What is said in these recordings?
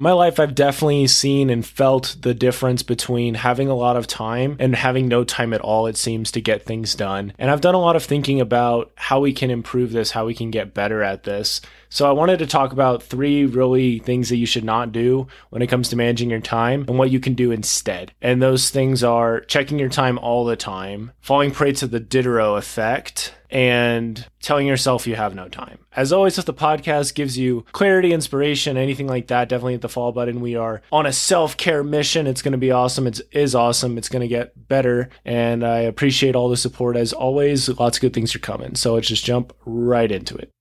my life, I've definitely seen and felt the difference between having a lot of time and having no time at all, it seems, to get things done. And I've done a lot of thinking about how we can improve this, how we can get better at this. So I wanted to talk about three really things that you should not do when it comes to managing your time and what you can do instead. And those things are checking your time all the time, falling prey to the Diderot effect, and telling yourself you have no time. As always, if the podcast gives you clarity, inspiration, anything like that, definitely hit the follow button. We are on a self care mission. It's going to be awesome. It is awesome. It's going to get better. And I appreciate all the support as always. Lots of good things are coming. So let's just jump right into it.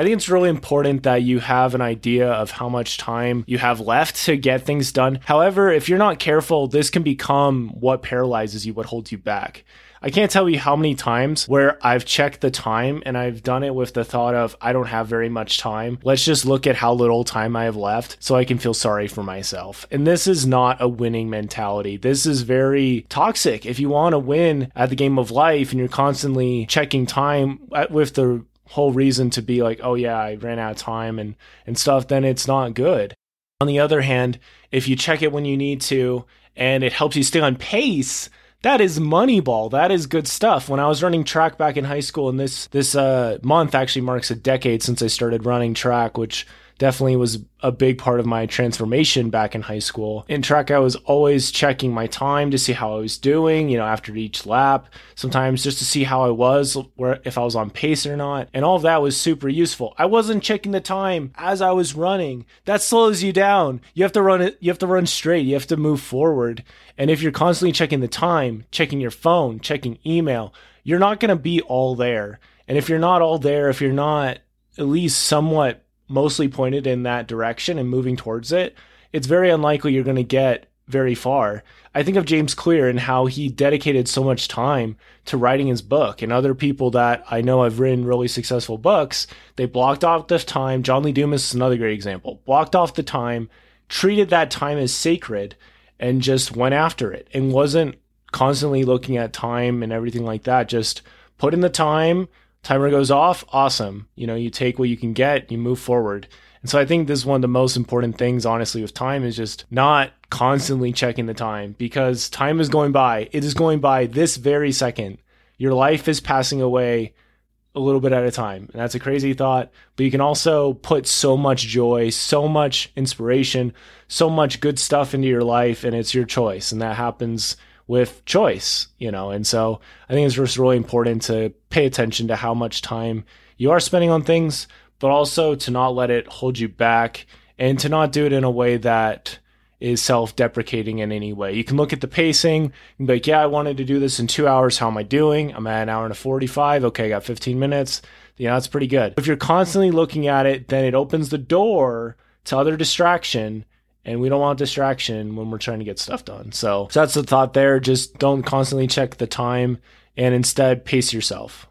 I think it's really important that you have an idea of how much time you have left to get things done. However, if you're not careful, this can become what paralyzes you, what holds you back. I can't tell you how many times where I've checked the time and I've done it with the thought of, I don't have very much time. Let's just look at how little time I have left so I can feel sorry for myself. And this is not a winning mentality. This is very toxic. If you want to win at the game of life and you're constantly checking time with the whole reason to be like, oh yeah, I ran out of time and and stuff, then it's not good. On the other hand, if you check it when you need to and it helps you stay on pace, that is moneyball. That is good stuff. When I was running track back in high school, and this this uh, month actually marks a decade since I started running track, which definitely was a big part of my transformation back in high school. In track, I was always checking my time to see how I was doing, you know, after each lap, sometimes just to see how I was, where if I was on pace or not. And all of that was super useful. I wasn't checking the time as I was running. That slows you down. You have to run it, you have to run straight, you have to move forward. And if you're constantly checking the time, checking your phone, checking email, you're not going to be all there. And if you're not all there, if you're not at least somewhat mostly pointed in that direction and moving towards it, it's very unlikely you're going to get very far. I think of James Clear and how he dedicated so much time to writing his book, and other people that I know have written really successful books. They blocked off the time. John Lee Dumas is another great example. Blocked off the time, treated that time as sacred, and just went after it and wasn't constantly looking at time and everything like that. Just put in the time, timer goes off, awesome. You know, you take what you can get, you move forward. And so I think this is one of the most important things, honestly, with time is just not constantly checking the time because time is going by. It is going by this very second. Your life is passing away a little bit at a time. And that's a crazy thought, but you can also put so much joy, so much inspiration, so much good stuff into your life, and it's your choice. And that happens with choice, you know. And so I think it's just really important to pay attention to how much time you are spending on things, but also to not let it hold you back and to not do it in a way that is self-deprecating in any way. You can look at the pacing and be like, yeah, I wanted to do this in two hours. How am I doing? I'm at an hour and a 45. Okay, I got 15 minutes. Yeah, that's pretty good. If you're constantly looking at it, then it opens the door to other distraction and we don't want distraction when we're trying to get stuff done. So, so that's the thought there. Just don't constantly check the time and instead pace yourself.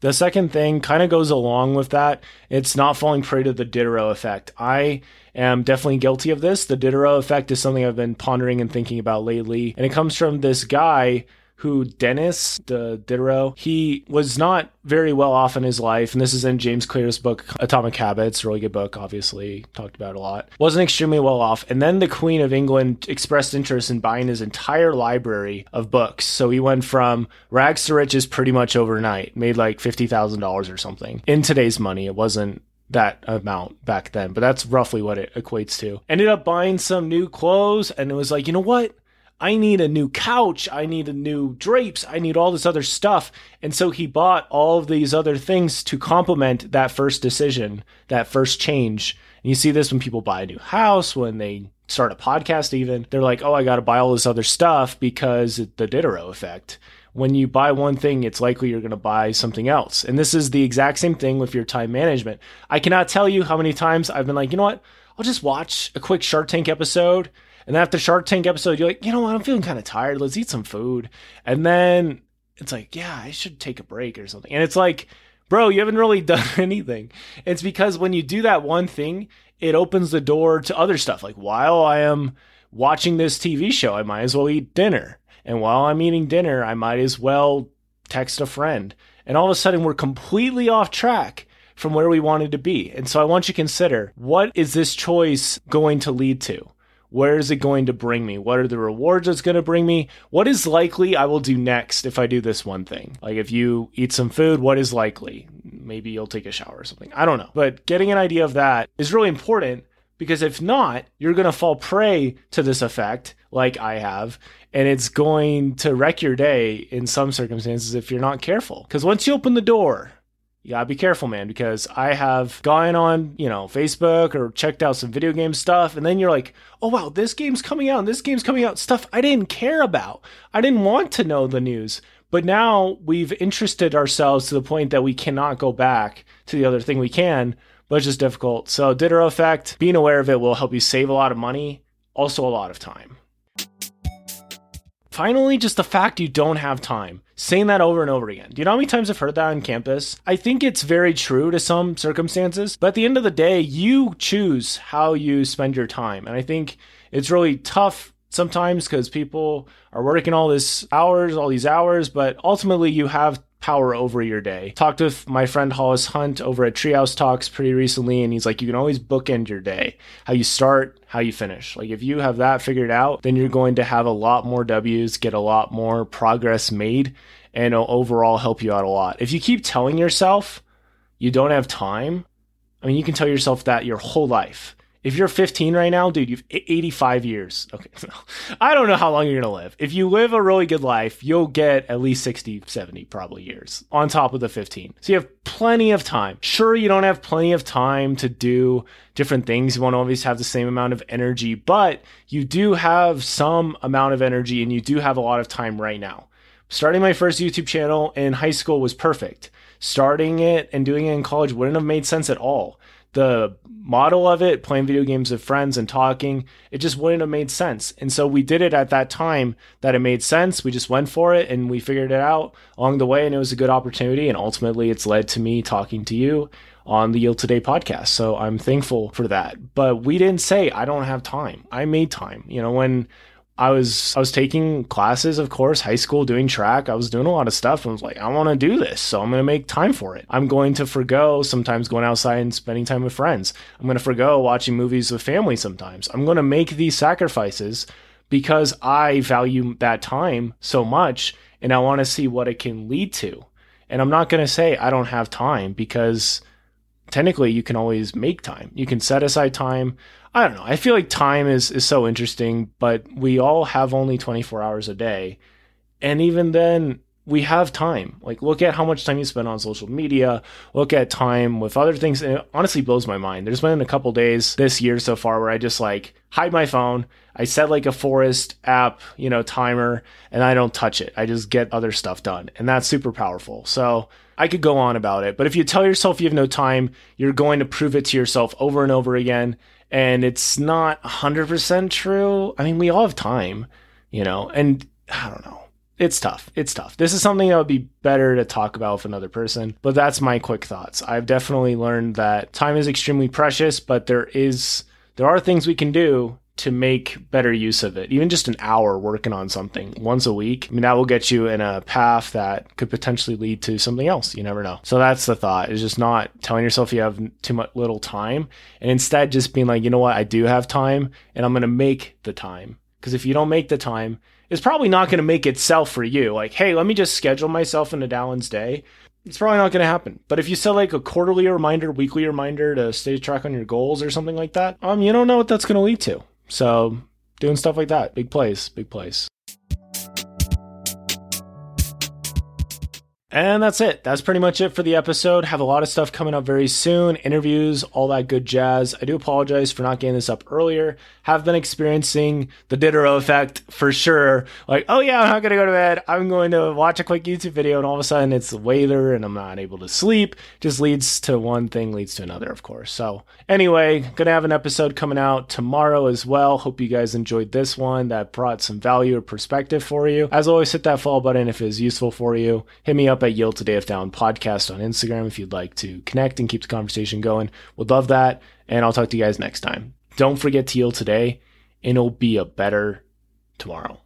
The second thing kind of goes along with that. It's not falling prey to the Diderot effect. I am definitely guilty of this. The Diderot effect is something I've been pondering and thinking about lately. And it comes from this guy who Denis the Diderot, he was not very well off in his life, and this is in James Clear's book Atomic Habits, really good book, obviously talked about a lot. Wasn't extremely well off, and then the Queen of England expressed interest in buying his entire library of books. So he went from rags to riches pretty much overnight, made like fifty thousand dollars or something. In today's money, it wasn't that amount back then, but that's roughly what it equates to. Ended up buying some new clothes, and it was like, you know what? I need a new couch. I need a new drapes. I need all this other stuff. And so he bought all of these other things to complement that first decision, that first change. And you see this when people buy a new house, when they start a podcast, even. They're like, oh, I got to buy all this other stuff because the Diderot effect. When you buy one thing, it's likely you're going to buy something else. And this is the exact same thing with your time management. I cannot tell you how many times I've been like, you know what? I'll just watch a quick Shark Tank episode and after Shark Tank episode, you're like, you know what? I'm feeling kind of tired. Let's eat some food. And then it's like, yeah, I should take a break or something. And it's like, bro, you haven't really done anything. It's because when you do that one thing, it opens the door to other stuff. Like while I am watching this TV show, I might as well eat dinner. And while I'm eating dinner, I might as well text a friend. And all of a sudden, we're completely off track from where we wanted to be. And so I want you to consider what is this choice going to lead to? Where is it going to bring me? What are the rewards it's going to bring me? What is likely I will do next if I do this one thing? Like if you eat some food, what is likely? Maybe you'll take a shower or something. I don't know. But getting an idea of that is really important because if not, you're going to fall prey to this effect like I have. And it's going to wreck your day in some circumstances if you're not careful. Because once you open the door, you gotta be careful, man, because I have gone on, you know, Facebook or checked out some video game stuff, and then you're like, oh wow, this game's coming out, and this game's coming out, stuff I didn't care about. I didn't want to know the news. But now we've interested ourselves to the point that we cannot go back to the other thing we can, but it's just difficult. So Diderot effect, being aware of it will help you save a lot of money, also a lot of time. Finally, just the fact you don't have time. Saying that over and over again. Do you know how many times I've heard that on campus? I think it's very true to some circumstances, but at the end of the day, you choose how you spend your time. And I think it's really tough sometimes because people are working all this hours, all these hours, but ultimately you have power over your day. Talked with my friend Hollis Hunt over at Treehouse Talks pretty recently, and he's like, you can always bookend your day. How you start, how you finish. Like if you have that figured out, then you're going to have a lot more W's, get a lot more progress made, and it'll overall help you out a lot. If you keep telling yourself you don't have time, I mean, you can tell yourself that your whole life. If you're 15 right now, dude, you've 85 years. Okay. I don't know how long you're going to live. If you live a really good life, you'll get at least 60, 70 probably years on top of the 15. So you have plenty of time. Sure, you don't have plenty of time to do different things. You won't always have the same amount of energy, but you do have some amount of energy and you do have a lot of time right now. Starting my first YouTube channel in high school was perfect. Starting it and doing it in college wouldn't have made sense at all the model of it, playing video games with friends and talking, it just wouldn't have made sense. And so we did it at that time that it made sense. We just went for it and we figured it out along the way, and it was a good opportunity. And ultimately, it's led to me talking to you on the Yield Today podcast. So I'm thankful for that. But we didn't say I don't have time. I made time. You know, when I was I was taking classes, of course, high school, doing track. I was doing a lot of stuff. I was like, I want to do this, so I'm going to make time for it. I'm going to forego sometimes going outside and spending time with friends. I'm going to forego watching movies with family sometimes. I'm going to make these sacrifices because I value that time so much and I want to see what it can lead to. And I'm not going to say I don't have time because technically you can always make time. You can set aside time. I don't know. I feel like time is is so interesting, but we all have only 24 hours a day. And even then we have time. Like look at how much time you spend on social media, look at time with other things and it honestly blows my mind. There's been a couple days this year so far where I just like hide my phone. I set like a forest app, you know, timer and I don't touch it. I just get other stuff done. And that's super powerful. So I could go on about it, but if you tell yourself you have no time, you're going to prove it to yourself over and over again. And it's not 100% true. I mean, we all have time, you know, and I don't know. It's tough. It's tough. This is something that would be better to talk about with another person, but that's my quick thoughts. I've definitely learned that time is extremely precious, but there is there are things we can do to make better use of it. Even just an hour working on something once a week, I mean, that will get you in a path that could potentially lead to something else. You never know. So that's the thought is just not telling yourself you have too much little time and instead just being like, you know what, I do have time and I'm going to make the time. Because if you don't make the time, it's probably not going to make itself for you. Like, hey, let me just schedule myself into Dallon's day it's probably not going to happen. But if you set like a quarterly reminder, weekly reminder to stay track on your goals or something like that, um, you don't know what that's going to lead to. So doing stuff like that, big plays, big plays. And that's it. That's pretty much it for the episode. Have a lot of stuff coming up very soon, interviews, all that good jazz. I do apologize for not getting this up earlier. Have been experiencing the Diderot effect for sure. Like, oh yeah, I'm not going to go to bed. I'm going to watch a quick YouTube video, and all of a sudden it's later and I'm not able to sleep. Just leads to one thing, leads to another, of course. So, anyway, gonna have an episode coming out tomorrow as well. Hope you guys enjoyed this one that brought some value or perspective for you. As always, hit that follow button if it is useful for you. Hit me up up at Yield Today If Down podcast on Instagram if you'd like to connect and keep the conversation going. we'd love that. And I'll talk to you guys next time. Don't forget to yield today, and it'll be a better tomorrow.